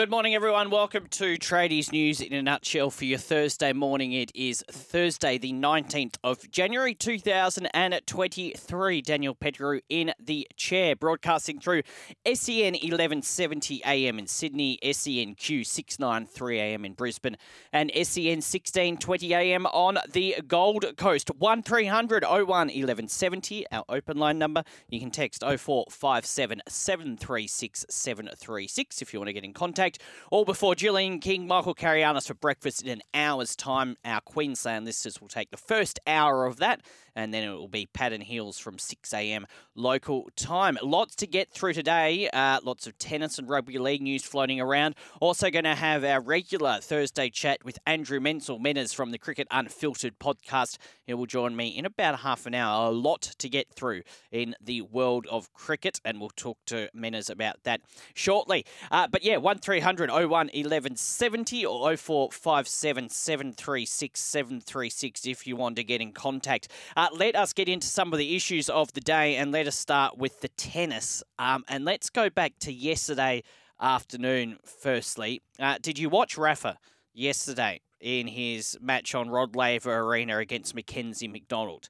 Good morning, everyone. Welcome to Tradies News in a nutshell for your Thursday morning. It is Thursday, the 19th of January 2023. Daniel Pettigrew in the chair, broadcasting through SEN 1170 AM in Sydney, SENQ 693 AM in Brisbane, and SEN 1620 AM on the Gold Coast. 1300 01 1170, our open line number. You can text 0457 736 736 if you want to get in contact All before Julian King, Michael Carayannis for breakfast in an hour's time. Our Queensland listers will take the first hour of that and then it will be Paddon Hills from 6 a.m. local time. Lots to get through today. Uh, lots of tennis and rugby league news floating around. Also going to have our regular Thursday chat with Andrew Menczel Menners from the Cricket Unfiltered podcast. He will join me in about half an hour. A lot to get through in the world of cricket, and we'll talk to Menners about that shortly. Uh, but yeah, 1300 01 1170 or 0457 736 736 if you want to get in contact. Uh, let us get into some of the issues of the day and let us start with the tennis. Um, and let's go back to yesterday afternoon, firstly. Uh, did you watch Rafa yesterday in his match on Rod Laver Arena against Mackenzie McDonald?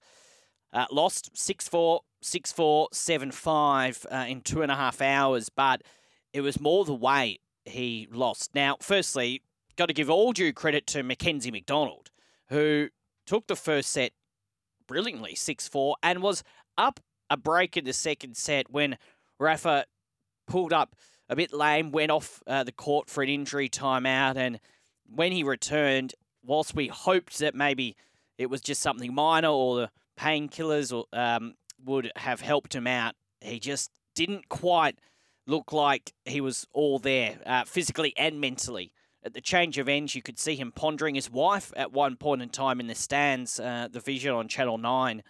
Uh, lost 6 4, 6 4, 7 5 uh, in two and a half hours, but it was more the way he lost. Now, firstly, got to give all due credit to Mackenzie McDonald, who took the first set brilliantly 6 4 and was up a break in the second set when Rafa pulled up a bit lame, went off uh, the court for an injury timeout. And when he returned, whilst we hoped that maybe it was just something minor or the painkillers um, would have helped him out, he just didn't quite look like he was all there uh, physically and mentally at the change of ends, you could see him pondering his wife at one point in time in the stands. Uh, the vision on Channel 9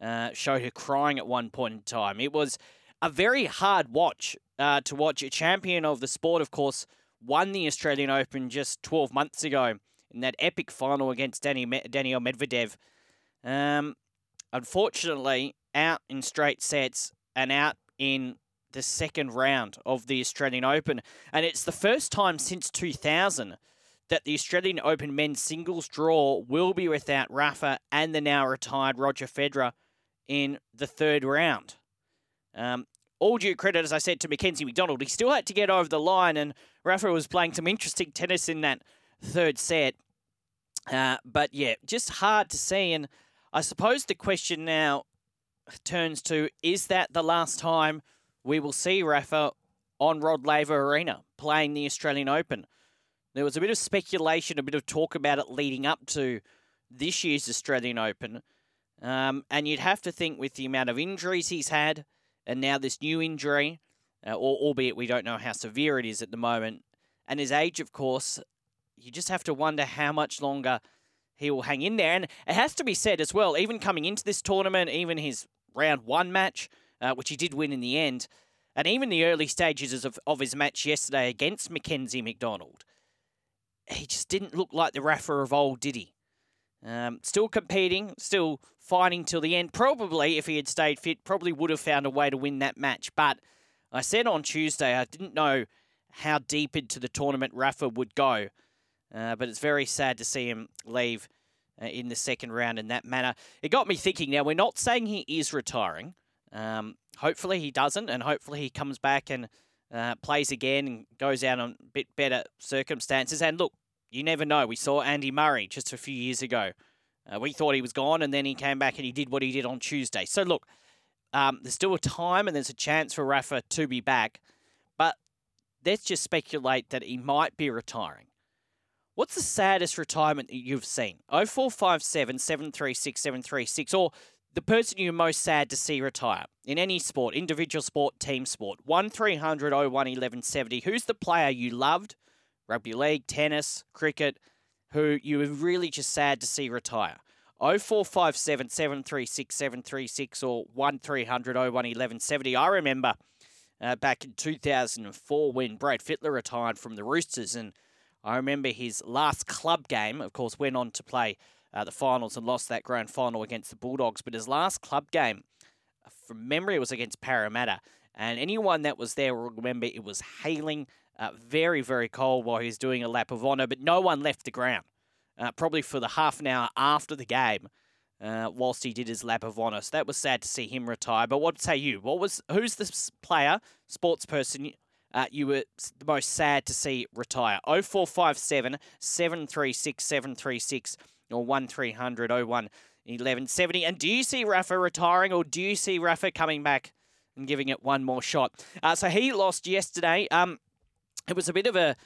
uh, showed her crying at one point in time. It was a very hard watch uh, to watch. A champion of the sport, of course, won the Australian Open just 12 months ago in that epic final against Danny Daniel Medvedev. Um, unfortunately, out in straight sets and out in the second round of the Australian Open. And it's the first time since 2000 that the Australian Open men's singles draw will be without Rafa and the now retired Roger Federer in the third round. Um, all due credit, as I said, to Mackenzie McDonald. He still had to get over the line, and Rafa was playing some interesting tennis in that third set. Uh, but yeah, just hard to see. And I suppose the question now turns to is that the last time we will see Rafa on Rod Laver Arena playing the Australian Open. There was a bit of speculation, a bit of talk about it leading up to this year's Australian Open. Um, and you'd have to think with the amount of injuries he's had and now this new injury, uh, albeit we don't know how severe it is at the moment, and his age, of course, you just have to wonder how much longer he will hang in there. And it has to be said as well, even coming into this tournament, even his round one match, uh, which he did win in the end. And even the early stages of, of his match yesterday against Mackenzie McDonald, he just didn't look like the Rafa of old, did he? Um, still competing, still fighting till the end. Probably, if he had stayed fit, probably would have found a way to win that match. But I said on Tuesday I didn't know how deep into the tournament Rafa would go. Uh, but it's very sad to see him leave uh, in the second round in that manner. It got me thinking. Now, we're not saying he is retiring. Um, hopefully he doesn't, and hopefully he comes back and uh, plays again and goes out on a bit better circumstances. And look, you never know. We saw Andy Murray just a few years ago. Uh, we thought he was gone, and then he came back and he did what he did on Tuesday. So look, um, there's still a time and there's a chance for Rafa to be back, but let's just speculate that he might be retiring. What's the saddest retirement that you've seen? 0457 736 736 or the person you're most sad to see retire in any sport, individual sport, team sport. 1300 01 1170. Who's the player you loved? Rugby league, tennis, cricket. who you were really just sad to see retire. 0457 736 736 or 1300 01 1170. I remember uh, back in 2004 when Brad Fittler retired from the Roosters, and I remember his last club game, of course, went on to play uh, the finals and lost that grand final against the Bulldogs, but his last club game, from memory, was against Parramatta. And anyone that was there will remember it was hailing, uh, very, very cold while he was doing a lap of honour, but no one left the ground, uh, probably for the half an hour after the game. Uh, whilst he did his lap of honour, so that was sad to see him retire. But what say you? What was who's the player, sports person uh, you were the most sad to see retire? 0457 736 736 or 1300 01 1170. And do you see Rafa retiring or do you see Rafa coming back and giving it one more shot. Uh, so he lost yesterday. Um, it was a bit of a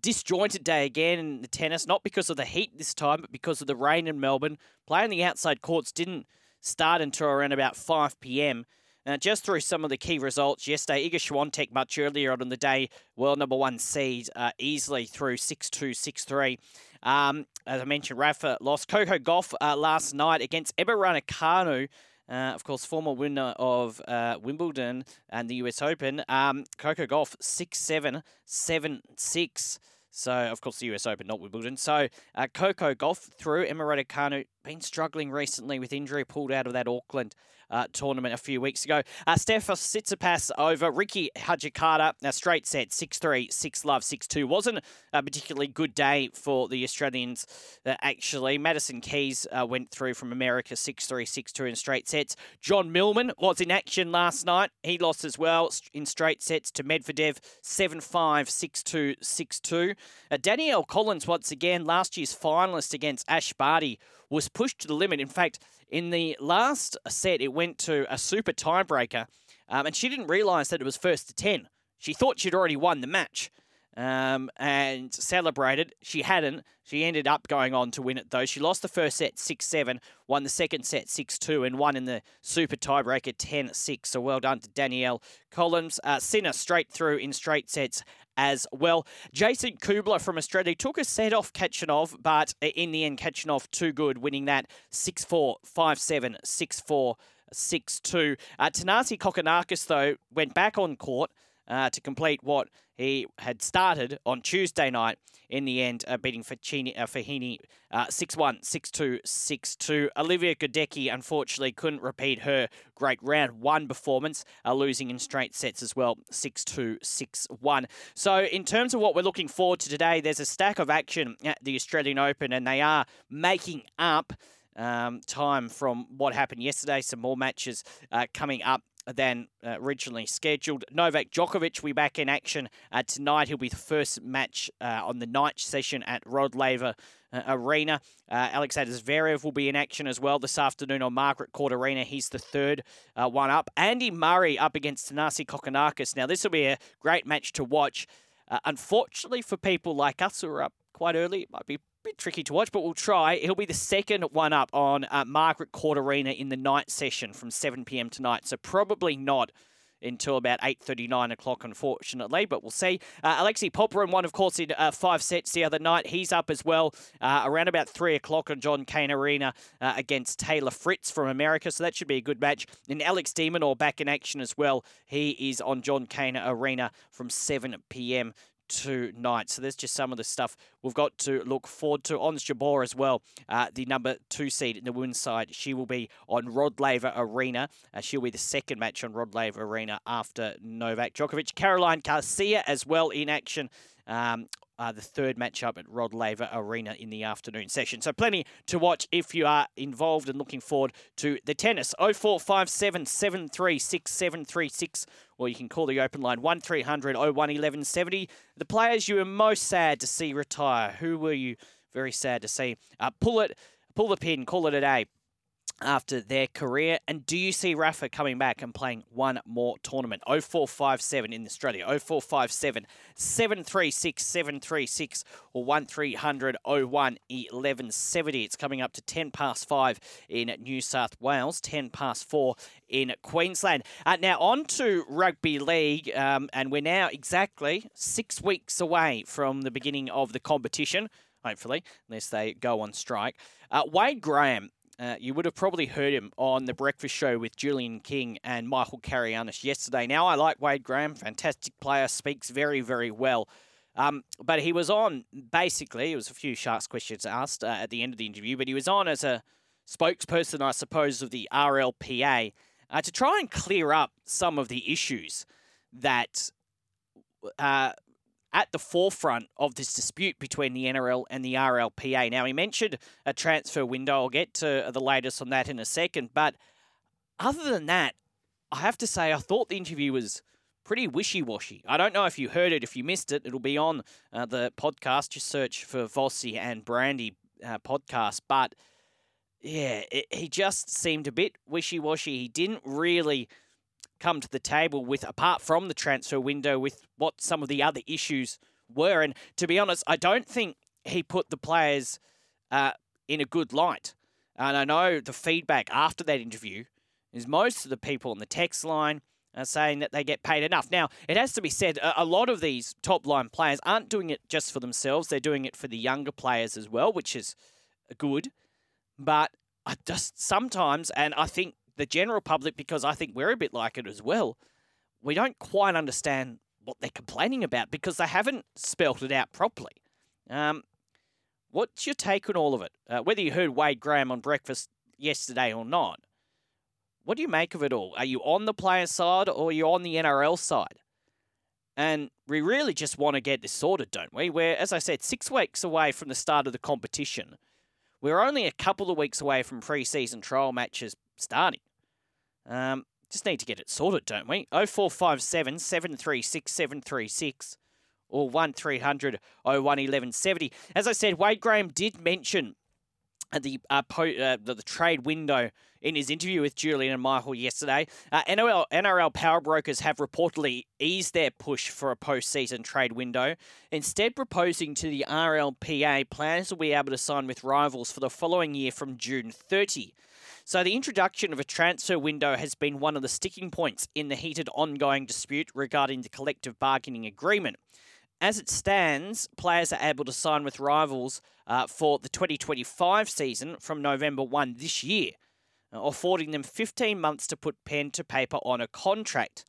disjointed day again in the tennis, not because of the heat this time, but because of the rain in Melbourne. Playing the outside courts didn't start until around about 5 p.m. Uh, just through some of the key results yesterday, Iga Swiatek much earlier on in the day, world number one seed, uh, easily through 6-2, 6-3. Um, as I mentioned, Rafa lost Coco Gauff uh, last night against Emma Raducanu. Uh, of course, former winner of uh, Wimbledon and the US Open, um, Coco Gauff 6 7, 7 6. So, of course, the US Open, not Wimbledon. So, uh, Coco Gauff through Emma Raducanu, been struggling recently with injury, pulled out of that Auckland uh, tournament a few weeks ago. Uh, Tsitsipas over Rinky Hijikata. Now, straight set 6 3, 6 love, 6 2. Wasn't a particularly good day for the Australians, uh, actually. Madison Keys uh, went through from America 6 3, 6 2 in straight sets. John Millman was in action last night. He lost as well in straight sets to Medvedev 7 5, 6 2, 6 2. Uh, Danielle Collins, once again, last year's finalist against Ash Barty, was pushed to the limit. In fact, in the last set, it went to a super tiebreaker, um, and she didn't realise that it was first to 10. She thought she'd already won the match um, and celebrated. She hadn't. She ended up going on to win it, though. She lost the first set 6 7, won the second set 6 2, and won in the super tiebreaker 10 6. So well done to Danielle Collins. Uh, Sinner straight through in straight sets as well. Jason Kubler from Australia took a set off Khachanov, but in the end, Khachanov too good, winning that 6 4, 5 7, 6 4, 6 2. Uh, Thanasi Kokkinakis, though, went back on court uh, to complete what he had started on Tuesday night. In the end, uh, beating Fognini, uh, Fognini uh, 6-1, 6-2, 6-2. Olivia Gadecki, unfortunately, couldn't repeat her great round one performance, uh, losing in straight sets as well, 6-2, 6-1. So in terms of what we're looking forward to today, there's a stack of action at the Australian Open, and they are making up um, time from what happened yesterday. Some more matches uh, coming up than uh, originally scheduled. Novak Djokovic will be back in action uh, tonight. He'll be the first match uh, on the night session at Rod Laver uh, Arena. Uh, Alexander Zverev will be in action as well this afternoon on Margaret Court Arena. He's the third uh, one up. Andy Murray up against Thanasi Kokkinakis. Now, this will be a great match to watch. unfortunately, for people like us who are up quite early, it might be bit tricky to watch, but we'll try. He'll be the second one up on uh, Margaret Court Arena in the night session from 7 p.m. tonight. So probably not until about 8.39 o'clock, unfortunately, but we'll see. Uh, Alexei Popyrin won, of course, in uh, five sets the other night. He's up as well uh, around about 3 o'clock on John Cain Arena uh, against Taylor Fritz from America, so that should be a good match. And Alex de Minaur back in action as well. He is on John Cain Arena from 7 p.m tonight. So there's just some of the stuff we've got to look forward to. Ons Jabeur as well, uh, the number two seed in the women's side. She will be on Rod Laver Arena. Uh, she'll be the second match on Rod Laver Arena after Novak Djokovic. Caroline Garcia as well in action. Um, uh, the third matchup at Rod Laver Arena in the afternoon session. So plenty to watch if you are involved and looking forward to the tennis. 0457 736 736 or you can call the open line 1300 01 1170. The players you were most sad to see retire. Who were you very sad to see? Uh, pull it, pull the pin, call it a day after their career? And do you see Rafa coming back and playing one more tournament? 0457 in Australia, 0457 736 736 or 1300 01 1170. It's coming up to 10 past 5 in New South Wales, 10 past 4 in Queensland. Uh, now, on to Rugby League, um, and we're now exactly six weeks away from the beginning of the competition. hopefully, unless they go on strike. Uh, Wade Graham, uh, you would have probably heard him on the breakfast show with Julian King and Michael Carayannis yesterday. Now, I like Wade Graham, fantastic player, speaks very, very well. Um, but he was on basically, it was a few Sharks questions asked uh, at the end of the interview, but he was on as a spokesperson, I suppose, of the RLPA uh, to try and clear up some of the issues that uh, at the forefront of this dispute between the NRL and the RLPA. Now, he mentioned a transfer window. I'll get to the latest on that in a second. But other than that, I have to say, I thought the interview was pretty wishy washy. I don't know if you heard it. If you missed it, it'll be on uh, the podcast. Just search for Vossi and Brandy uh, podcast. But yeah, it, he just seemed a bit wishy washy. He didn't really come to the table with, apart from the transfer window, with what some of the other issues were. And to be honest, I don't think he put the players uh, in a good light. And I know the feedback after that interview is most of the people on the text line are saying that they get paid enough. Now, it has to be said, a lot of these top line players aren't doing it just for themselves, they're doing it for the younger players as well, which is good. But I just sometimes, and I think the general public, because I think we're a bit like it as well, we don't quite understand what they're complaining about because they haven't spelt it out properly. Um, what's your take on all of it? Uh, whether you heard Wade Graham on breakfast yesterday or not, what do you make of it all? Are you on the player side or are you on the NRL side? And we really just want to get this sorted, don't we? We're, as I said, six weeks away from the start of the competition. We're only a couple of weeks away from pre-season trial matches starting. Um, just need to get it sorted, don't we? 0457 736 736 or 1300 011170. As I said, Wade Graham did mention the, uh, po- uh, the, the trade window in his interview with Julian and Michael yesterday. Uh, NRL, NRL power brokers have reportedly eased their push for a postseason trade window, instead proposing to the RLPA plans to be able to sign with rivals for the following year from June 30. So, the introduction of a transfer window has been one of the sticking points in the heated ongoing dispute regarding the collective bargaining agreement. As it stands, players are able to sign with rivals uh, for the 2025 season from November 1 this year, uh, affording them 15 months to put pen to paper on a contract.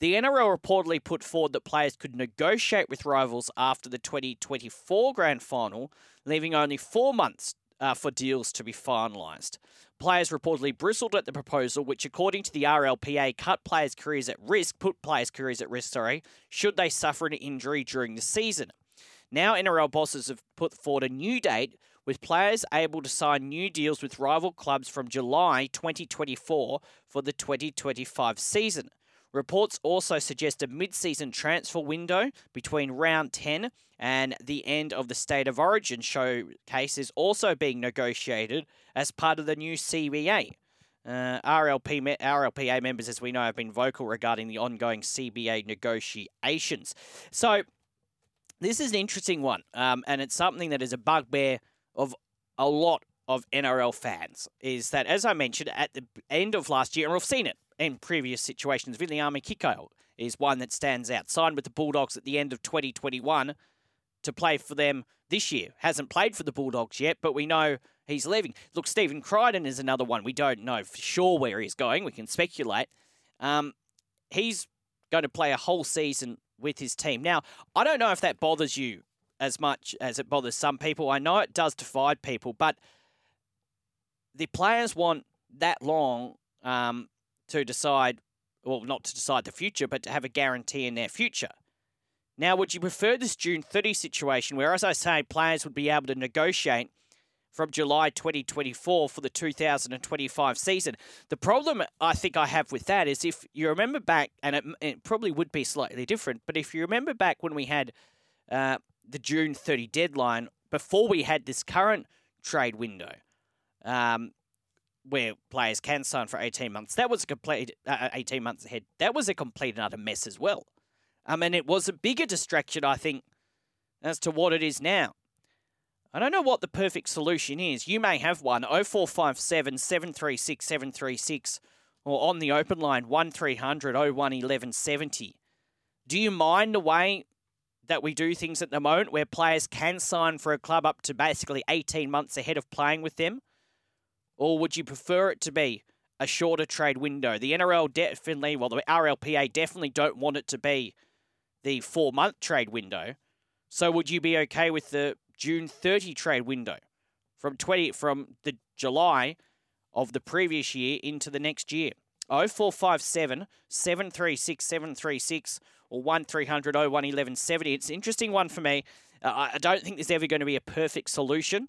The NRL reportedly put forward that players could negotiate with rivals after the 2024 grand final, leaving only four months uh, for deals to be finalised. Players reportedly bristled at the proposal, which, according to the RLPA, cut players' careers at risk, put players' careers at risk, sorry, should they suffer an injury during the season. Now, NRL bosses have put forward a new date with players able to sign new deals with rival clubs from July 2024 for the 2025 season. Reports also suggest a mid season transfer window between round 10 and the end of the State of Origin showcase is also being negotiated as part of the new CBA. Uh, RLP, RLPA members, as we know, have been vocal regarding the ongoing CBA negotiations. So, this is an interesting one, um, and it's something that is a bugbear of a lot of NRL fans. Is that, as I mentioned, at the end of last year, and we've seen it in previous situations. Viliame Kikau is one that stands out. Signed with the Bulldogs at the end of 2021 to play for them this year. Hasn't played for the Bulldogs yet, but we know he's leaving. Look, Stephen Crichton is another one. We don't know for sure where he's going. We can speculate. Um, he's going to play a whole season with his team. Now, I don't know if that bothers you as much as it bothers some people. I know it does divide people, but the players want that long um, to decide, well, not to decide the future, but to have a guarantee in their future. Now, would you prefer this June 30 situation where, as I say, players would be able to negotiate from July 2024 for the 2025 season? The problem I think I have with that is if you remember back, and it, it probably would be slightly different, but if you remember back when we had uh, the June 30 deadline, before we had this current trade window, um, where players can sign for 18 months. That was a complete, uh, uh 18 months ahead. That was a complete and utter mess as well. I mean, it was a bigger distraction, I think, as to what it is now. I don't know what the perfect solution is. You may have one 0457 736 736 or on the open line 1300 01 1170. Do you mind the way that we do things at the moment where players can sign for a club up to basically 18 months ahead of playing with them? Or would you prefer it to be a shorter trade window? The NRL definitely, well, the RLPA definitely don't want it to be the four month trade window. So would you be okay with the June 30 trade window from 20 from the July of the previous year into the next year? 0457 736 736 or 1300 01 1170. It's an interesting one for me. Uh, I don't think there's ever going to be a perfect solution,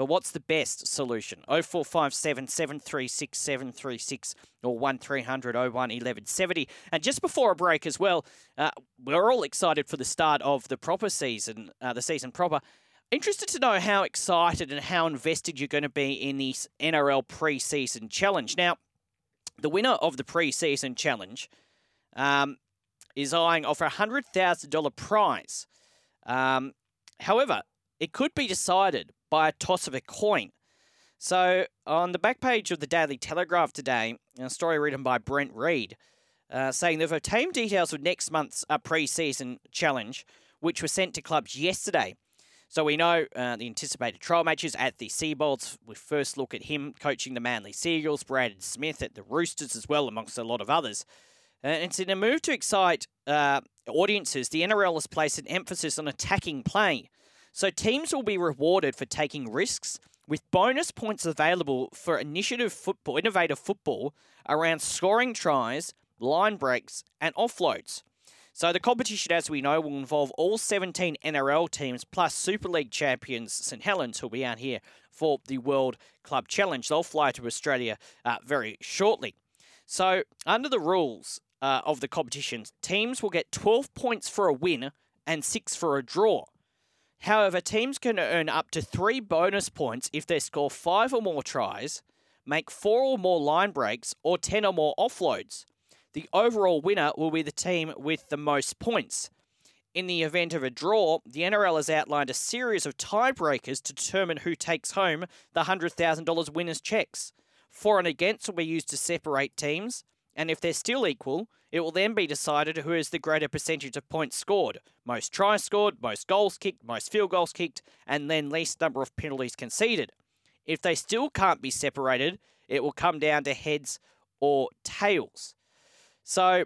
but what's the best solution? 0457 736 736 or 1300 01 1170. And just before a break as well, uh, we're all excited for the start of the proper season, uh, the season proper. Interested to know how excited and how invested you're going to be in this NRL pre-season challenge. Now, the winner of the pre-season challenge um, is eyeing off a $100,000 prize. Um, however, it could be decided by a toss of a coin. So, on the back page of the Daily Telegraph today, a story written by Brent Read, uh, saying they've obtained details of next month's uh, pre season challenge, which were sent to clubs yesterday. So we know uh, the anticipated trial matches at the Seibold's. We first look at him coaching the Manly Sea Eagles, Brandon Smith at the Roosters as well, amongst a lot of others. And it's in a move to excite uh, audiences, the NRL has placed an emphasis on attacking play. So teams will be rewarded for taking risks with bonus points available for initiative football, innovative football around scoring tries, line breaks, and offloads. So the competition, as we know, will involve all 17 NRL teams plus Super League champions St Helens, who'll be out here for the World Club Challenge. They'll fly to Australia uh, very shortly. So under the rules, uh, of the competition, teams will get 12 points for a win and 6 for a draw. However, teams can earn up to 3 bonus points if they score 5 or more tries, make 4 or more line breaks, or 10 or more offloads. The overall winner will be the team with the most points. In the event of a draw, the NRL has outlined a series of tiebreakers to determine who takes home the $100,000 winners' checks. For and against will be used to separate teams, and if they're still equal, it will then be decided who has the greater percentage of points scored most tries scored, most goals kicked, most field goals kicked, and then least number of penalties conceded. If they still can't be separated, it will come down to heads or tails. So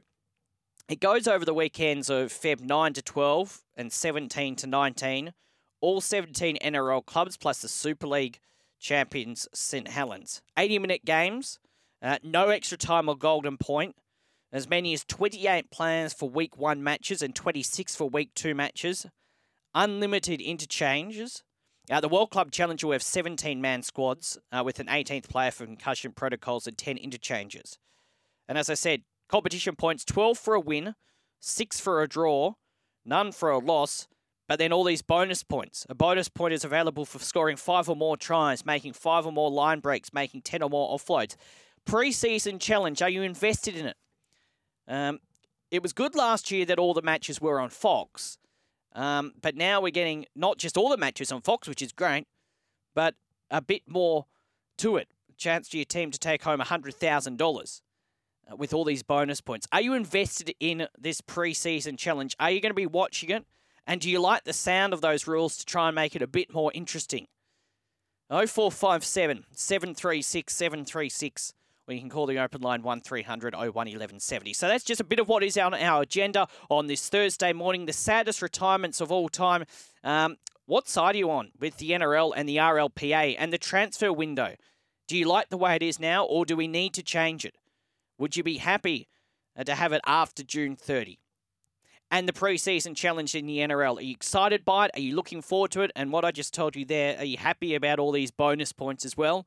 it goes over the weekends of Feb 9 to 12 and 17 to 19. All 17 NRL clubs plus the Super League champions St Helens. 80 minute games uh, no extra time or golden point. As many as 28 plans for week one matches and 26 for week two matches. Unlimited interchanges. Uh, the World Club Challenge will have 17 man squads uh, with an 18th player for concussion protocols and 10 interchanges. And as I said, competition points 12 for a win, 6 for a draw, none for a loss, but then all these bonus points. A bonus point is available for scoring 5 or more tries, making 5 or more line breaks, making 10 or more offloads preseason challenge. Are you invested in it? Um, it was good last year that all the matches were on Fox, um, but now we're getting not just all the matches on Fox, which is great, but a bit more to it. Chance to your team to take home $100,000 uh, with all these bonus points. Are you invested in this preseason challenge? Are you going to be watching it? And do you like the sound of those rules to try and make it a bit more interesting? 0457 736 736 or you can call the open line 1300 01 1170. So that's just a bit of what is on our agenda on this Thursday morning, the saddest retirements of all time. Um, what side are you on with the NRL and the RLPA and the transfer window? Do you like the way it is now, or do we need to change it? Would you be happy uh, to have it after June 30? And the preseason challenge in the NRL. Are you excited by it? Are you looking forward to it? And what I just told you there, are you happy about all these bonus points as well?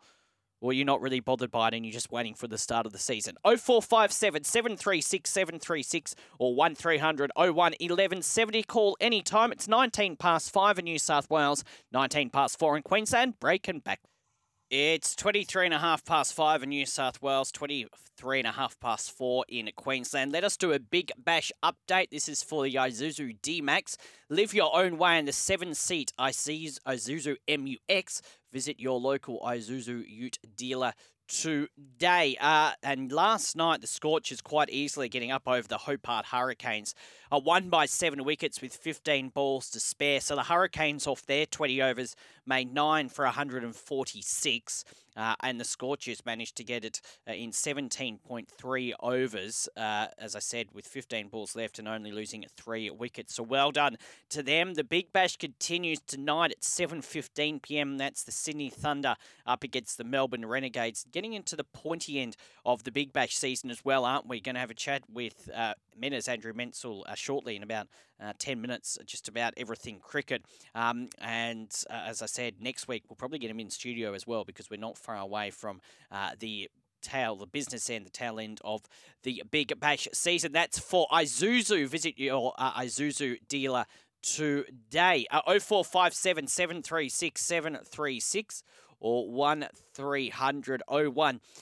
Or you're not really bothered by it and you're just waiting for the start of the season. 0457 736 736 or 1300 01 1170. Call anytime. It's 19 past 5 in New South Wales, 19 past 4 in Queensland. Break and back. It's 23 and a half past 5 in New South Wales, 23 and a half past 4 in Queensland. Let us do a big bash update. This is for the Isuzu D-Max. Live your own way in the seven-seat Isuzu MU-X. Visit your local Isuzu Ute dealer today. Uh, and last night, the Scorchers quite easily getting up over the Hobart Hurricanes. Uh, won by seven wickets with 15 balls to spare. So the Hurricanes off their 20 overs made nine for 146. Uh, and the Scorchers managed to get it uh, in 17.3 overs, uh, as I said, with 15 balls left and only losing three wickets. So well done to them. The Big Bash continues tonight at 7:15 p.m. That's the Sydney Thunder up against the Melbourne Renegades, getting into the pointy end of the Big Bash season as well, aren't we? Going to have a chat with uh, Mena's Andrew Menczel, uh, shortly in about uh, 10 minutes, just about everything cricket. Um, and uh, as I said, next week we'll probably get him in studio as well because we're not far away from uh, the tail, the business end, the tail end of the Big Bash season. That's for Isuzu. Visit your uh, Isuzu dealer today. Uh, 0457 736 736 or 1300 01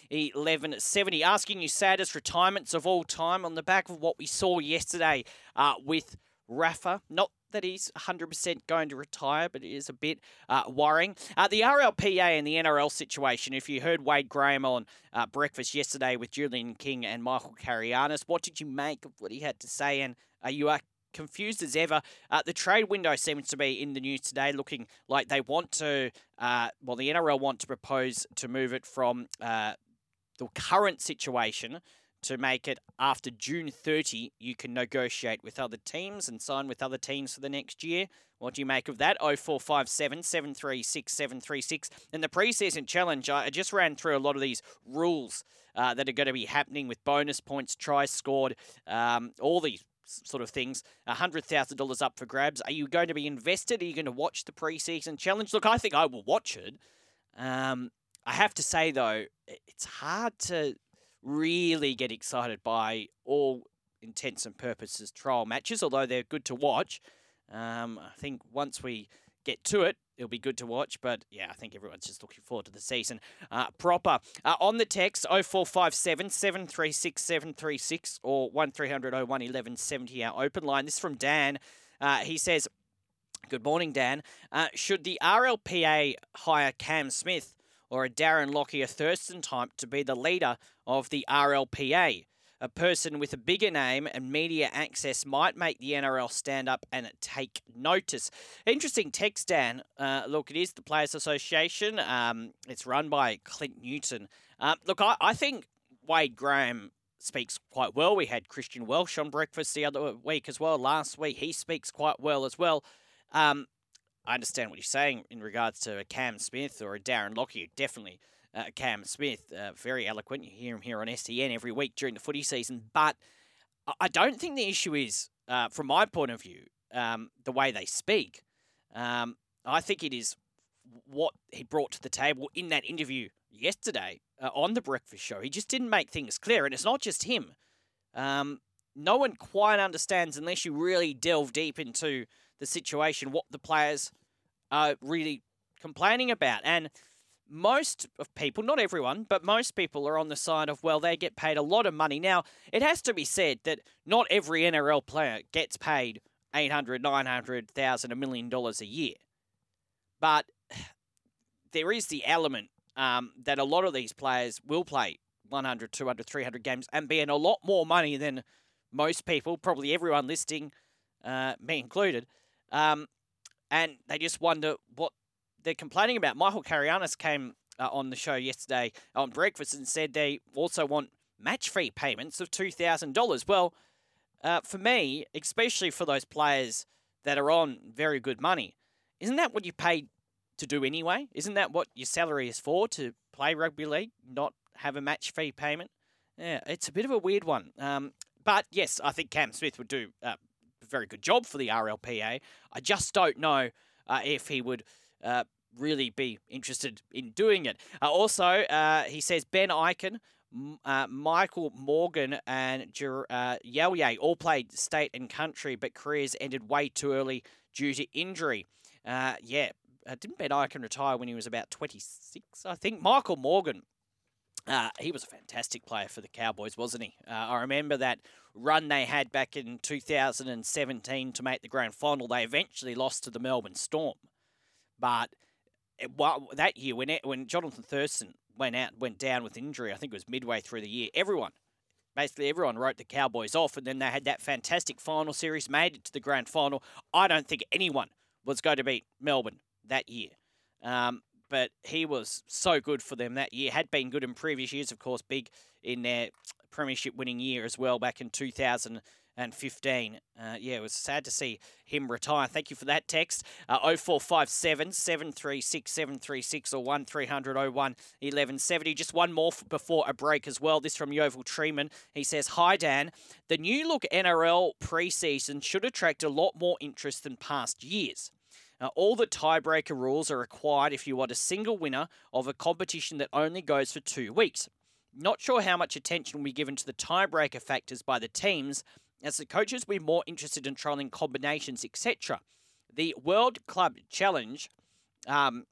1170. Asking you saddest retirements of all time on the back of what we saw yesterday uh, with Rafa. Not that he's 100% going to retire, but it is a bit uh, worrying. Uh, the RLPA and the NRL situation, if you heard Wade Graham on uh, breakfast yesterday with Julian King and Michael Carayannis, what did you make of what he had to say? And are you confused as ever? Uh, the trade window seems to be in the news today, looking like they want to, uh, well, the NRL want to propose to move it from the current situation to make it after June 30, you can negotiate with other teams and sign with other teams for the next year. What do you make of that? 0457 736 736. And the preseason challenge, I just ran through a lot of these rules uh, that are going to be happening with bonus points, tries scored, um, all these sort of things. $100,000 up for grabs. Are you going to be invested? Are you going to watch the preseason challenge? Look, I think I will watch it. Um, I have to say, though, it's hard to really get excited by all intents and purposes trial matches, although they're good to watch. Um, I think once we get to it, it'll be good to watch. But yeah, I think everyone's just looking forward to the season uh, proper. Uh, on the text 0457 736 736 or 1300 01 1170, our open line. This is from Dan. Uh, he says, Good morning, Dan. Uh, should the RLPA hire Cam Smith or a Darren Lockyer Thurston type to be the leader of the RLPA. A person with a bigger name and media access might make the NRL stand up and take notice. Interesting text, Dan. Uh, look, it is the Players Association. Um, it's run by Clint Newton. Uh, look, I, I think Wade Graham speaks quite well. We had Christian Welch on breakfast the other week as well. Last week, he speaks quite well as well. Um, I understand what you're saying in regards to a Cam Smith or a Darren Lockyer. Definitely uh, Cam Smith, uh, very eloquent. You hear him here on SEN every week during the footy season. But I don't think the issue is, uh, from my point of view, um, the way they speak. Um, I think it is what he brought to the table in that interview yesterday uh, on the breakfast show. He just didn't make things clear, and it's not just him. Um, no one quite understands unless you really delve deep into the situation, what the players are really complaining about. And most of people, not everyone, but most people are on the side of, well, they get paid a lot of money. Now, it has to be said that not every NRL player gets paid 800, 900,000, a million dollars a year. But there is the element um, that a lot of these players will play 100, 200, 300 games and be in a lot more money than most people, probably everyone listing, uh, me included, um, and they just wonder what they're complaining about. Michael Carayannis came uh, on the show yesterday on breakfast and said they also want match fee payments of $2,000. Well, uh, for me, especially for those players that are on very good money, isn't that what you paid to do anyway? Isn't that what your salary is for to play rugby league, not have a match fee payment? Yeah, it's a bit of a weird one. Um, but yes, I think Cam Smith would do uh, very good job for the RLPA. I just don't know uh, if he would uh, really be interested in doing it. Uh, also, uh, he says Ben Ikin, uh, Michael Morgan, and Jer- uh, all played state and country, but careers ended way too early due to injury. Uh, yeah, didn't Ben Ikin retire when he was about 26, I think? Michael Morgan uh, he was a fantastic player for the Cowboys, wasn't he? Uh, I remember that run they had back in 2017 to make the grand final. They eventually lost to the Melbourne Storm. But well, that year when it, when Jonathan Thurston went out went down with injury, I think it was midway through the year. Everyone, basically everyone, wrote the Cowboys off, and then they had that fantastic final series, made it to the grand final. I don't think anyone was going to beat Melbourne that year. Um, but he was so good for them that year. Had been good in previous years, of course, big in their premiership winning year as well back in 2000 and 15. Uh, yeah, it was sad to see him retire. Thank you for that text. Uh, 0457 736 736 or 1300 01 1170. Just one more f- before a break as well. This from Yeovil Treeman. He says, Hi, Dan. The new look NRL preseason should attract a lot more interest than past years. Uh, all the tiebreaker rules are required if you want a single winner of a competition that only goes for two weeks. Not sure how much attention will be given to the tiebreaker factors by the teams, as the coaches be more interested in trialing combinations, etc. The World Club Challenge, um,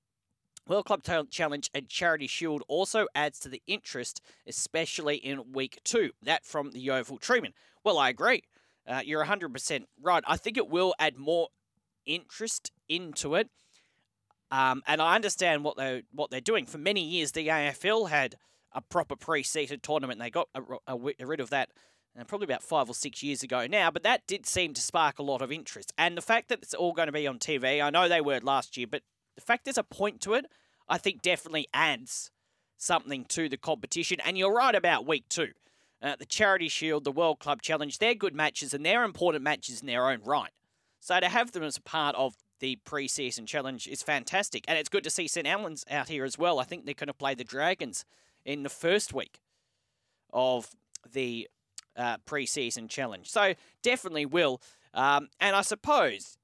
World Club Challenge and Charity Shield also adds to the interest, especially in week two. That from the Yeovil Treeman. Well, I agree. Uh, you're 100% right. I think it will add more interest into it. Um, and I understand what they what they're doing. For many years, the AFL had a proper pre-season tournament. They got a, a, a rid of that uh, probably about five or six years ago now. But that did seem to spark a lot of interest. And the fact that it's all going to be on TV, I know they were last year, but the fact there's a point to it, I think definitely adds something to the competition. And you're right about week two. Uh, the Charity Shield, the World Club Challenge, they're good matches and they're important matches in their own right. So to have them as a part of the preseason challenge is fantastic. And it's good to see St. Helens out here as well. I think they're going to play the Dragons in the first week of the uh, preseason challenge. So definitely will. Um, and I suppose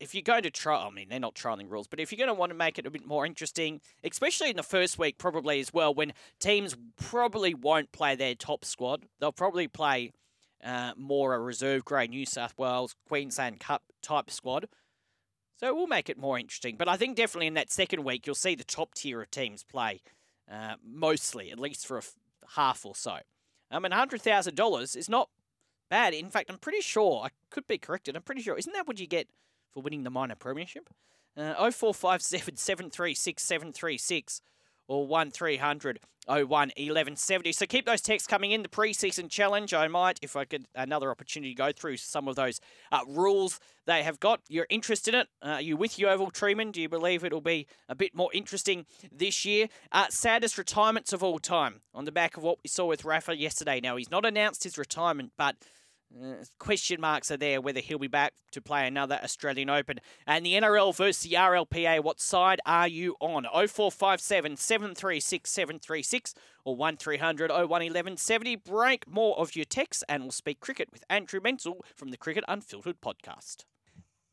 if you're going to try, I mean, they're not trialing rules, but if you're going to want to make it a bit more interesting, especially in the first week, probably as well, when teams probably won't play their top squad, they'll probably play uh, more a reserve grade New South Wales Queensland Cup type squad. So it will make it more interesting. But I think definitely in that second week, you'll see the top tier of teams play uh, mostly, at least for a f- half or so. I mean, $100,000 is not bad. In fact, I'm pretty sure, I could be corrected, I'm pretty sure, isn't that what you get for winning the minor premiership? Uh, 0457 736 736 or 1300 01 1170. So keep those texts coming in. The preseason challenge, I might, if I get another opportunity go through some of those uh, rules they have got. You're interested in it? Uh, are you with Yeovil Treeman? Do you believe it'll be a bit more interesting this year? Uh, saddest retirements of all time on the back of what we saw with Rafa yesterday. Now, he's not announced his retirement, but uh, question marks are there whether he'll be back to play another Australian Open. And the NRL versus the RLPA, what side are you on? 0457 736 736 or 1300 011170. Break more of your texts and we'll speak cricket with Andrew Menczel from the Cricket Unfiltered podcast.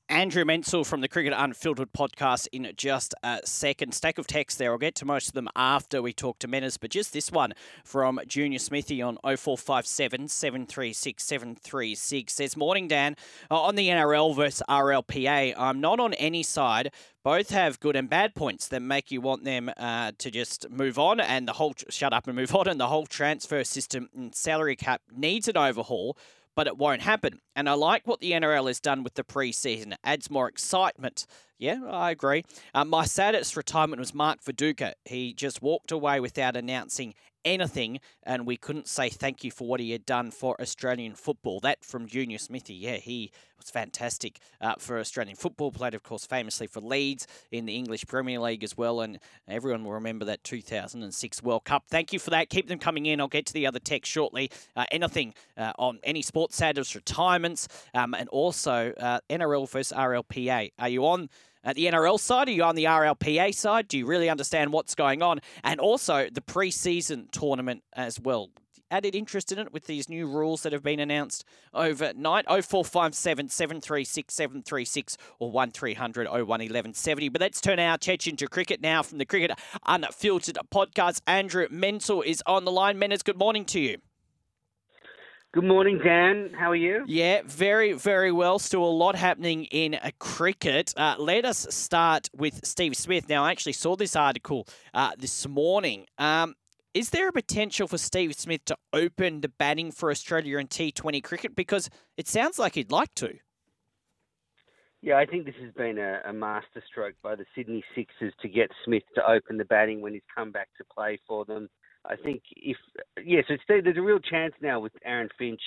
Andrew Menczel from the Cricket Unfiltered podcast in just a second. Stack of text there. I'll get to most of them after we talk to Menace, but just this one from Junior Smithy on 0457 736 736 says, Morning, Dan. Uh, on the NRL versus RLPA, I'm not on any side. Both have good and bad points that make you want them uh, to just move on and the whole, shut up and move on, and the whole transfer system and salary cap needs an overhaul but it won't happen. And I like what the NRL has done with the preseason. It adds more excitement. Yeah, I agree. Uh, my saddest retirement was Mark Viduka. He just walked away without announcing anything, and we couldn't say thank you for what he had done for Australian football. That from Junior Smithy. Yeah, he was fantastic uh, for Australian football. Played, of course, famously for Leeds in the English Premier League as well, and everyone will remember that 2006 World Cup. Thank you for that. Keep them coming in. I'll get to the other text shortly. Uh, anything uh, on any sports status, retirements, um, and also uh, NRL versus RLPA. Are you on? At the NRL side? Are you on the RLPA side? Do you really understand what's going on? And also the preseason tournament as well. Added interest in it with these new rules that have been announced overnight. 0457 736 736 or 1300 01 1170. But let's turn our attention to cricket now from the Cricket Unfiltered podcast. Andrew Menczel is on the line. Menas, good morning to you. Good morning, Dan. How are you? Yeah, very, very well. Still a lot happening in uh, cricket. Uh, let us start with Steve Smith. Now, I actually saw this article uh, this morning. Um, is there a potential for Steve Smith to open the batting for Australia in T20 cricket? Because it sounds like he'd like to. Yeah, I think this has been a, a masterstroke by the Sydney Sixers to get Smith to open the batting when he's come back to play for them. I think if yes, yeah, so there's a real chance now with Aaron Finch.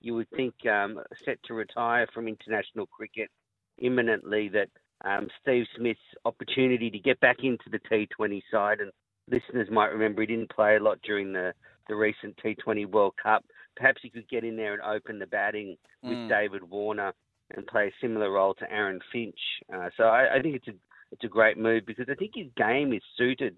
You would think um, set to retire from international cricket imminently that um, Steve Smith's opportunity to get back into the T20 side, and listeners might remember he didn't play a lot during the, the recent T20 World Cup. Perhaps he could get in there and open the batting with mm. David Warner and play a similar role to Aaron Finch. Uh, so I, I, think it's a it's a great move because I think his game is suited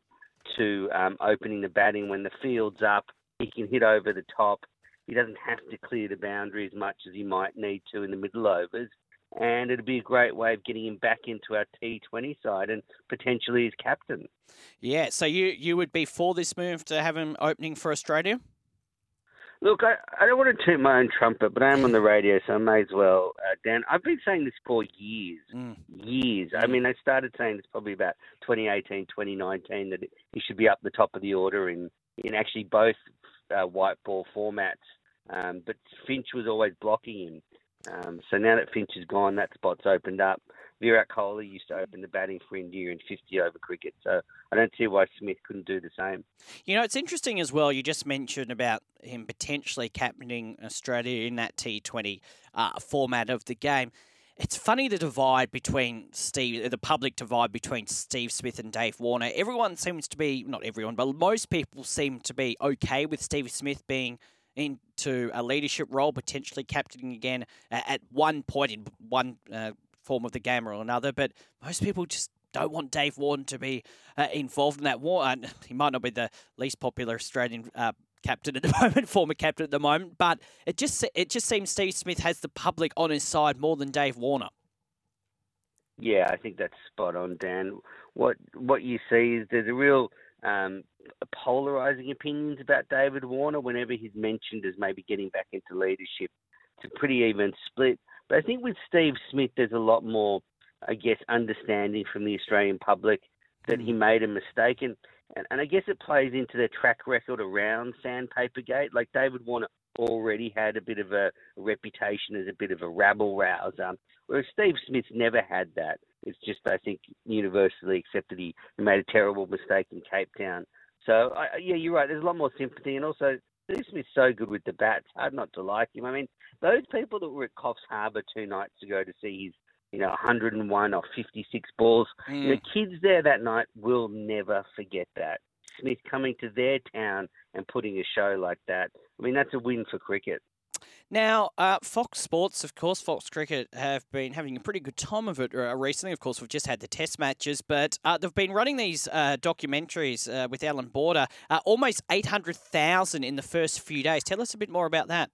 to um, opening the batting when the field's up. He can hit over the top. He doesn't have to clear the boundary as much as he might need to in the middle overs and it'd be a great way of getting him back into our T20 side and potentially as captain. Yeah, so you you would be for this move to have him opening for Australia? Look, I, I don't want to toot my own trumpet, but I am on the radio, so I may as well. Uh, Dan, I've been saying this for years. Mm. Years. I mm. mean, I started saying this probably about 2018, 2019, that he should be up the top of the order in, in actually both uh, white ball formats. Um, but Finch was always blocking him. Um, so now that Finch is gone, that spot's opened up. Virat Kohli used to open the batting for India in 50 over cricket, so I don't see why Smith couldn't do the same. You know, it's interesting as well. You just mentioned about him potentially captaining Australia in that T20 uh, format of the game. It's funny the divide between Steve, the public divide between Steve Smith and Dave Warner. Everyone seems to be, not everyone, but most people seem to be okay with Steve Smith being into a leadership role, potentially captaining again at one point in one uh, form of the game or another. But most people just don't want Dave Warner to be uh, involved in that war. And he might not be the least popular Australian uh, captain at the moment, former captain at the moment, but it just it just seems Steve Smith has the public on his side more than Dave Warner. Yeah, I think that's spot on, Dan. What what you see is there's a real um, polarizing opinions about David Warner whenever he's mentioned as maybe getting back into leadership. It's a pretty even split. But I think with Steve Smith, there's a lot more, I guess, understanding from the Australian public that he mm. made a mistake. And, and, and I guess it plays into their track record around Sandpaper Gate. Like David Warner already had a bit of a reputation as a bit of a rabble rouser, whereas Steve Smith never had that. It's just, I think, universally accepted he made a terrible mistake in Cape Town. So, I, yeah, you're right. There's a lot more sympathy. And also, Steve Smith's so good with the bats. Hard not to like him. I mean, those people that were at Coffs Harbour two nights ago to see his, you know, 101 or 56 balls, mm. the kids there that night will never forget that. Smith coming to their town and putting a show like that. I mean, that's a win for cricket. Now, uh, Fox Sports, of course, Fox Cricket have been having a pretty good time of it uh, recently. Of course, we've just had the test matches, but uh, they've been running these uh, documentaries uh, with Allan Border, uh, almost 800,000 in the first few days. Tell us a bit more about that.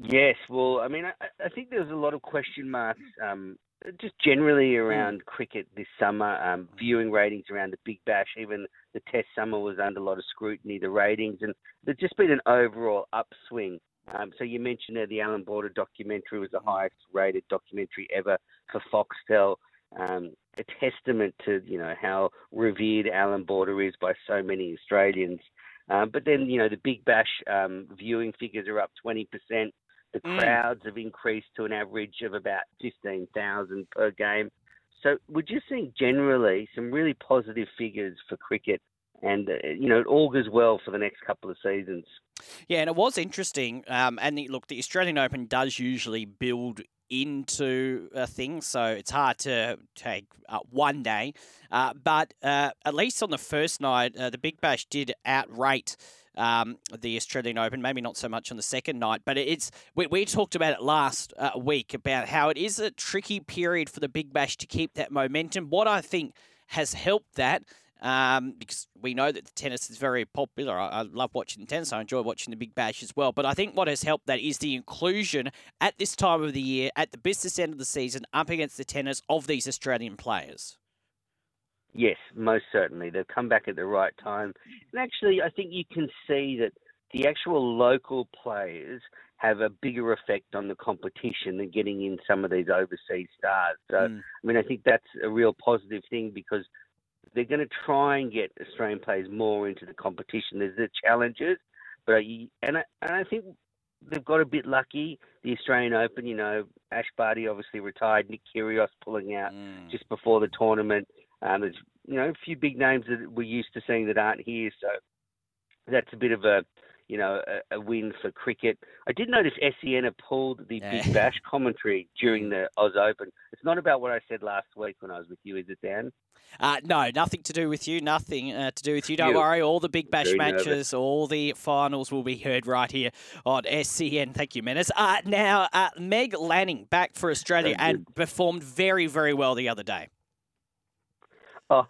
Yes, well, I mean, I, I think there's a lot of question marks um, just generally around mm. cricket this summer. Um, viewing ratings around the Big Bash, even the Test summer was under a lot of scrutiny, the ratings, and there's just been an overall upswing. Um, so you mentioned uh, the Allan Border documentary was the highest rated documentary ever for Foxtel. Um, a testament to you know how revered Allan Border is by so many Australians. Um, but then you know the Big Bash um, viewing figures are up 20%. The mm. crowds have increased to an average of about 15,000 per game. So we're just seeing generally some really positive figures for cricket and uh, you know it augurs well for the next couple of seasons. Yeah, and it was interesting. Um, and the, look, the Australian Open does usually build into a thing, so it's hard to take uh, one day. Uh, but uh, at least on the first night, uh, the Big Bash did outrate. Um, the Australian Open, maybe not so much on the second night, but it's we, we talked about it last uh, week about how it is a tricky period for the Big Bash to keep that momentum. What I think has helped that um, because we know that the tennis is very popular. I, I, love watching tennis. I enjoy watching the Big Bash as well. But I think what has helped that is the inclusion at this time of the year, at the business end of the season, up against the tennis of these Australian players. Yes, most certainly. They've come back at the right time. And actually, I think you can see that the actual local players have a bigger effect on the competition than getting in some of these overseas stars. So, mm. I mean, I think that's a real positive thing because they're going to try and get Australian players more into the competition. There's the challenges, but I, and I, and I think they've got a bit lucky. The Australian Open, you know, Ash Barty obviously retired. Nick Kyrgios pulling out Mm. just before the tournament. Um, there's you know a few big names that we're used to seeing that aren't here, so that's a bit of a you know a, a win for cricket. I did notice SEN have pulled the. Big Bash commentary during the Oz Open. It's not about what I said last week when I was with you, is it, Dan? Uh, no, nothing to do with you. Nothing uh, to do with you. Don't You. worry. All the Big Bash Very matches, nervous. all the finals will be heard right here on SEN. Thank you, Menace. Uh, now, uh, Meg Lanning back for Australia and performed very, very well the other day. Oh,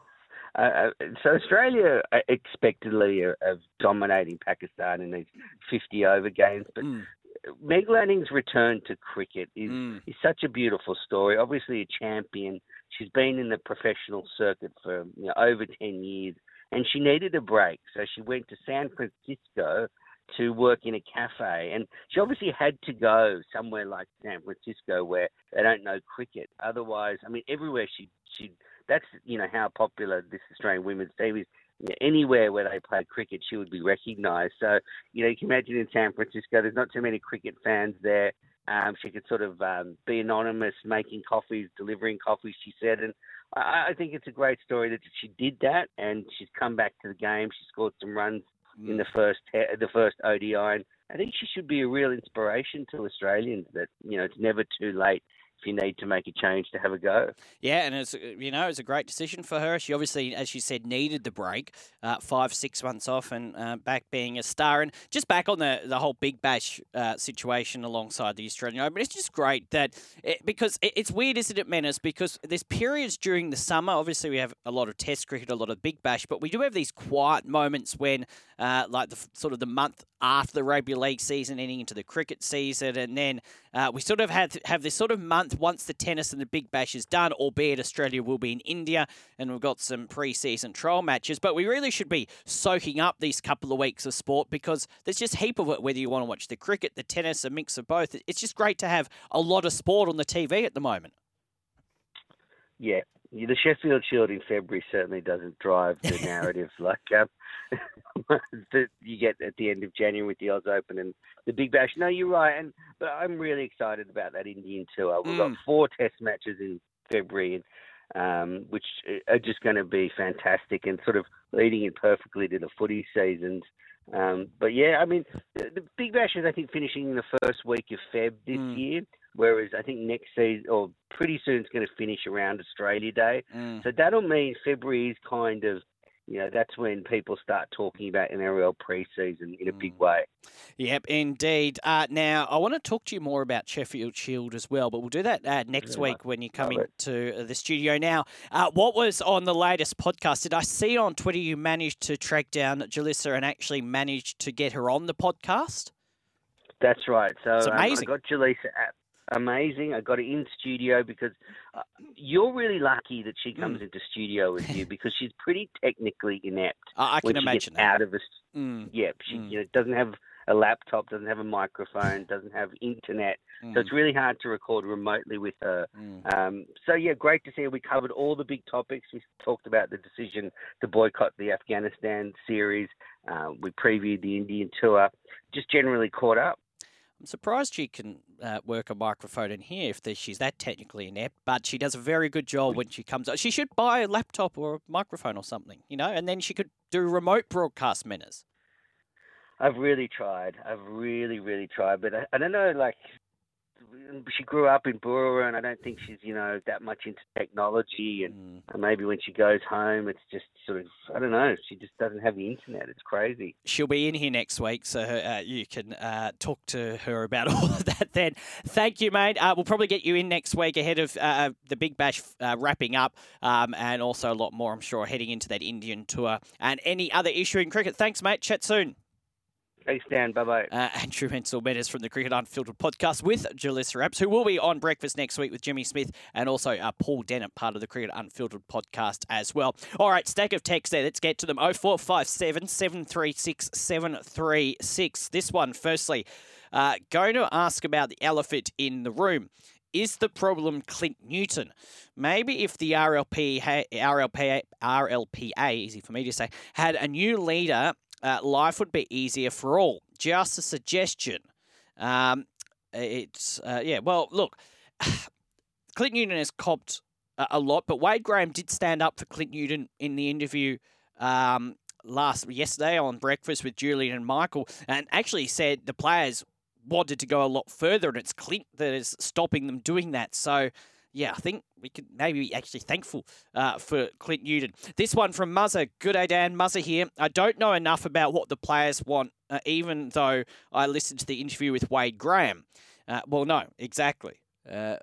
uh, uh, so Australia uh, expectedly are, are dominating Pakistan in these 50 over games, but Mm, Meg Lanning's return to cricket is mm, is such a beautiful story. Obviously, a champion. She's been in the professional circuit for you know, over 10 years, and she needed a break. So she went to San Francisco to work in a cafe. And she obviously had to go somewhere like San Francisco where they don't know cricket. Otherwise, I mean, everywhere she, she that's, you know, how popular this Australian women's team is. You know, anywhere where they play cricket, she would be recognised. So, you know, you can imagine in San Francisco, there's not too many cricket fans there. Um, she could sort of um, be anonymous, making coffees, delivering coffees. She said, and I, I think it's a great story that she did that, and she's come back to the game. She scored some runs in the first the first ODI, and I think she should be a real inspiration to Australians. That you know, it's never too late if you need to make a change to have a go. Yeah, and it's you know it's a great decision for her. She obviously, as she said, needed the break, uh, five six months off, and uh, back being a star, and just back on the the whole Big Bash uh, situation alongside the Australian Open. It's just great that it, because it, it's weird, isn't it, Menace? Because there's periods during the summer. Obviously, we have a lot of Test cricket, a lot of Big Bash, but we do have these quiet moments when, uh, like the sort of the month after the rugby league season, ending into the cricket season, and then uh, we sort of have have this sort of month once the tennis and the Big Bash is done, albeit Australia will be in India and we've got some pre-season trial matches. But we really should be soaking up these couple of weeks of sport because there's just heap of it. Whether you want to watch the cricket, the tennis, a mix of both, it's just great to have a lot of sport on the TV at the moment. Yeah, the Sheffield Shield in February certainly doesn't drive the narrative like um, that you get at the end of January with the Oz Open and the Big Bash. No, you're right, and but I'm really excited about that Indian tour. We've got Mm. four Test matches in February, and um, which are just going to be fantastic and sort of leading in perfectly to the footy seasons. Um, but yeah, I mean, the, the Big Bash is I think finishing in the first week of Feb this Mm. year, whereas I think next season or pretty soon it's going to finish around Australia Day. Mm. So that'll mean February is kind of, you know, that's when people start talking about NRL preseason in a big Mm. way. Yep, indeed. Uh, now, I want to talk to you more about Sheffield Shield as well, but we'll do that uh, next Yeah, week when you come into uh, the studio. Now, uh, what was on the latest podcast? Did I see on Twitter you managed to track down Jalissa and actually managed to get her on the podcast? That's right. So um, I got Jaleesa at amazing. I got it in studio because uh, you're really lucky that she comes Mm. into studio with you because she's pretty technically inept I, I can imagine out of a Mm, yeah. She Mm. you know doesn't have a laptop, doesn't have a microphone, doesn't have internet, so mm, it's really hard to record remotely with her. mm. Um, so yeah, great to see. her. We covered all the big topics. We talked about the decision to boycott the Afghanistan series. Uh, we previewed the Indian tour. Just generally caught up. I'm surprised she can uh, work a microphone in here if she's that technically inept, but she does a very good job when she comes. She should buy a laptop or a microphone or something, you know, and then she could do remote broadcast minutes. I've really tried. I've really, really tried, but I, I don't know. Like, she grew up in Bura, and I don't think she's you know that much into technology. And Mm. and maybe when she goes home, it's just sort of I don't know. She just doesn't have the internet. It's crazy. She'll be in here next week, so uh, you can uh, talk to her about all of that then. Thank you, mate. Uh, we'll probably get you in next week ahead of uh, the Big Bash uh, wrapping up um, and also a lot more, I'm sure, heading into that Indian tour and any other issue in cricket. Thanks, mate. Chat soon. Thanks, Dan. Bye bye. Uh, Andrew Menczel Meadows from the Cricket Unfiltered podcast with Jalissa Apps, who will be on breakfast next week with Jimmy Smith and also uh, Paul Dennett, part of the Cricket Unfiltered podcast as well. All right, stack of text there. Let's get to them. 0457 736 736. This one, firstly, uh, going to ask about the elephant in the room. Is the problem Clint Newton? Maybe if the RLP, RLPA, RLPA, easy for me to say, had a new leader uh, life would be easier for all. Just a suggestion. Um, it's uh, yeah. Well, look, Clint Newton has copped a, a lot, but Wade Graham did stand up for Clint Newton in the interview um, last yesterday on breakfast with Julian and Michael, and actually said the players wanted to go a lot further, and it's Clint that is stopping them doing that. So. Yeah, I think we could maybe be actually thankful uh, for Clint Newton. This one from Muzzer. Good day, Dan. Muzzer here. I don't know enough about what the players want, uh, even though I listened to the interview with Wade Graham. Uh, well, no, exactly. Uh,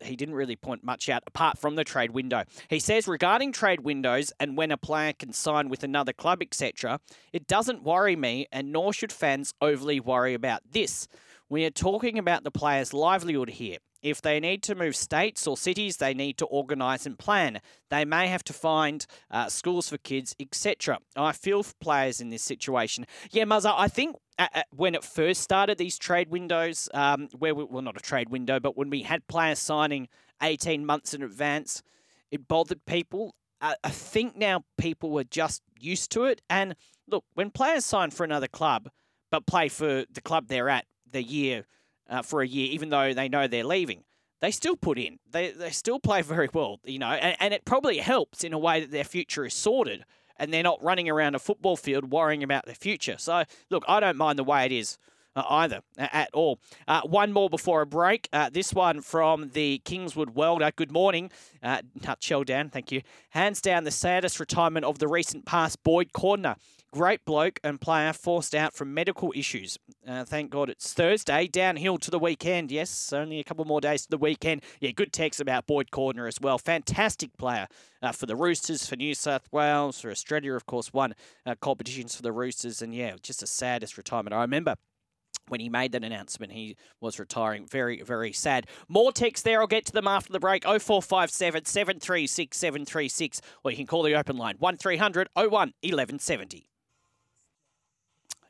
he didn't really point much out apart from the trade window. He says regarding trade windows and when a player can sign with another club, etc., it doesn't worry me, and nor should fans overly worry about this. We are talking about the player's livelihood here. If they need to move states or cities, they need to organise and plan. They may have to find uh, schools for kids, etc. I feel for players in this situation. Yeah, Muzza, I think at, at, when it first started, these trade windows, um, where we, well, not a trade window, but when we had players signing 18 months in advance, it bothered people. Uh, I think now people were just used to it. And look, when players sign for another club, but play for the club they're at the year uh, for a year, even though they know they're leaving. They still put in. They, they still play very well, you know, and, and it probably helps in a way that their future is sorted and they're not running around a football field worrying about their future. So, look, I don't mind the way it is. Uh, either at all. Uh, one more before a break. Uh, this one from the Kingswood Welder. Good morning. Uh, nutshell down, thank you. Hands down, the saddest retirement of the recent past, Boyd Cordner. Great bloke and player forced out from medical issues. Uh, thank God it's Thursday. Downhill to the weekend. Yes, only a couple more days to the weekend. Yeah, good text about Boyd Cordner as well. Fantastic player uh, for the Roosters, for New South Wales, for Australia, of course, won uh, competitions for the Roosters. And yeah, just the saddest retirement. I remember when he made that announcement, he was retiring. Very, very sad. More text there. I'll get to them after the break. 0457 736 736. Or you can call the open line 1300 01 1170.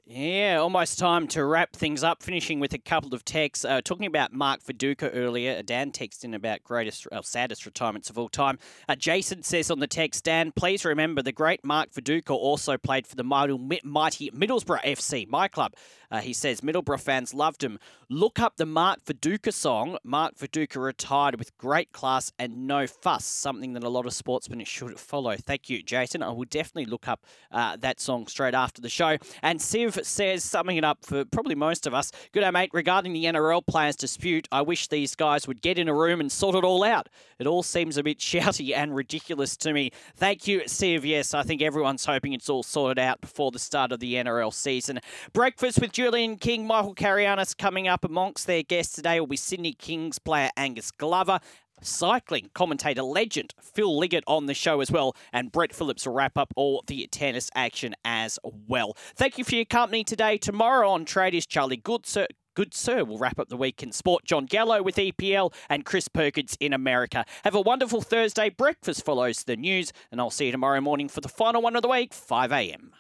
Yeah, almost time to wrap things up. Finishing with a couple of texts. Uh, talking about Mark Viduka earlier. Dan texted in about greatest, uh, saddest retirements of all time. Uh, Jason says on the text, Dan, please remember the great Mark Viduka also played for the mighty Middlesbrough FC, my club. Uh, he says Middlesbrough fans loved him. Look up the Mark Viduka song. Mark Viduka retired with great class and no fuss, something that a lot of sportsmen should follow. Thank you, Jason. I will definitely look up uh, that song straight after the show. And Siv says, summing it up for probably most of us, good day, mate. Regarding the NRL players' dispute, I wish these guys would get in a room and sort it all out. It all seems a bit shouty and ridiculous to me. Thank you, Siv. Yes, I think everyone's hoping it's all sorted out before the start of the NRL season. Breakfast with Julian King, Michael Carayannis coming up amongst their guests today will be Sydney Kings player Angus Glover. Cycling commentator legend Phil Liggett on the show as well, and Brett Phillips will wrap up all the tennis action as well. Thank you for your company today. Tomorrow on Trade is Charlie Goodsir. Good Sir will wrap up the week in sport. John Gallo with EPL and Chris Perkins in America. Have a wonderful Thursday. Breakfast follows the news, and I'll see you tomorrow morning for the final one of the week, 5 a.m.